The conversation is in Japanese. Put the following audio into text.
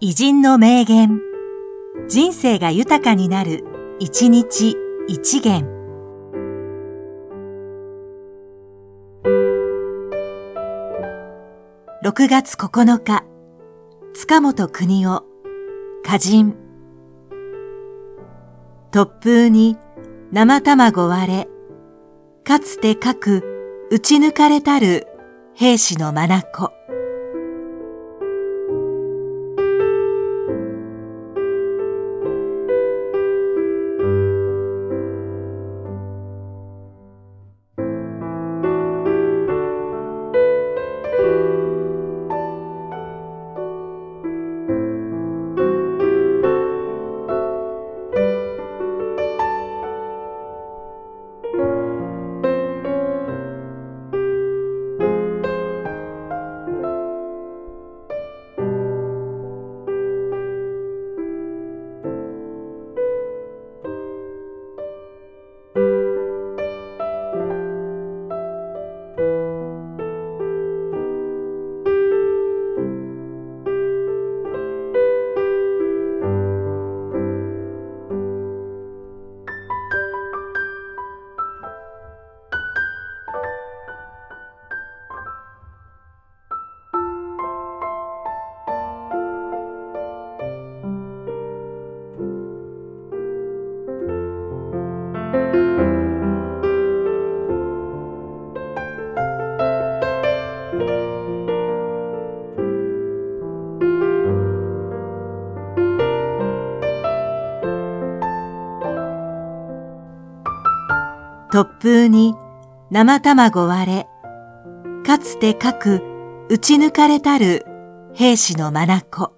偉人の名言。人生が豊かになる、一日一元。6月9日、塚本国夫、歌人。突風に生卵割れ、かつてく打ち抜かれたる兵士の眼。突風に生卵割れ、かつてかく打ち抜かれたる兵士の眼。